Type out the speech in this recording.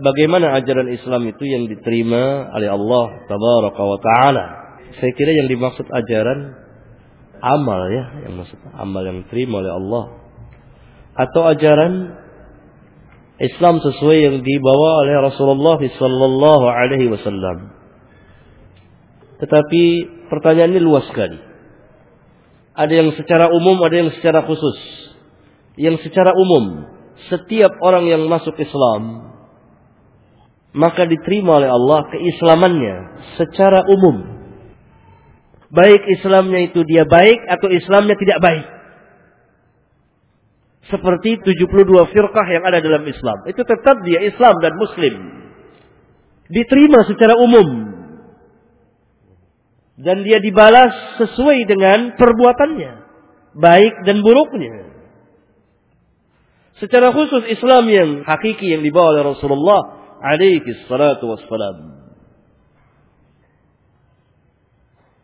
bagaimana ajaran Islam itu yang diterima oleh Allah tabaraka wa taala. Saya kira yang dimaksud ajaran amal ya, yang maksud amal yang diterima oleh Allah. Atau ajaran Islam sesuai yang dibawa oleh Rasulullah sallallahu alaihi wasallam. Tetapi pertanyaan ini luas sekali. Ada yang secara umum, ada yang secara khusus. Yang secara umum, setiap orang yang masuk Islam maka diterima oleh Allah keislamannya secara umum. Baik Islamnya itu dia baik atau Islamnya tidak baik. Seperti 72 firqah yang ada dalam Islam. Itu tetap dia Islam dan Muslim. Diterima secara umum. Dan dia dibalas sesuai dengan perbuatannya. Baik dan buruknya. Secara khusus Islam yang hakiki yang dibawa oleh Rasulullah عليه الصلاة والسلام.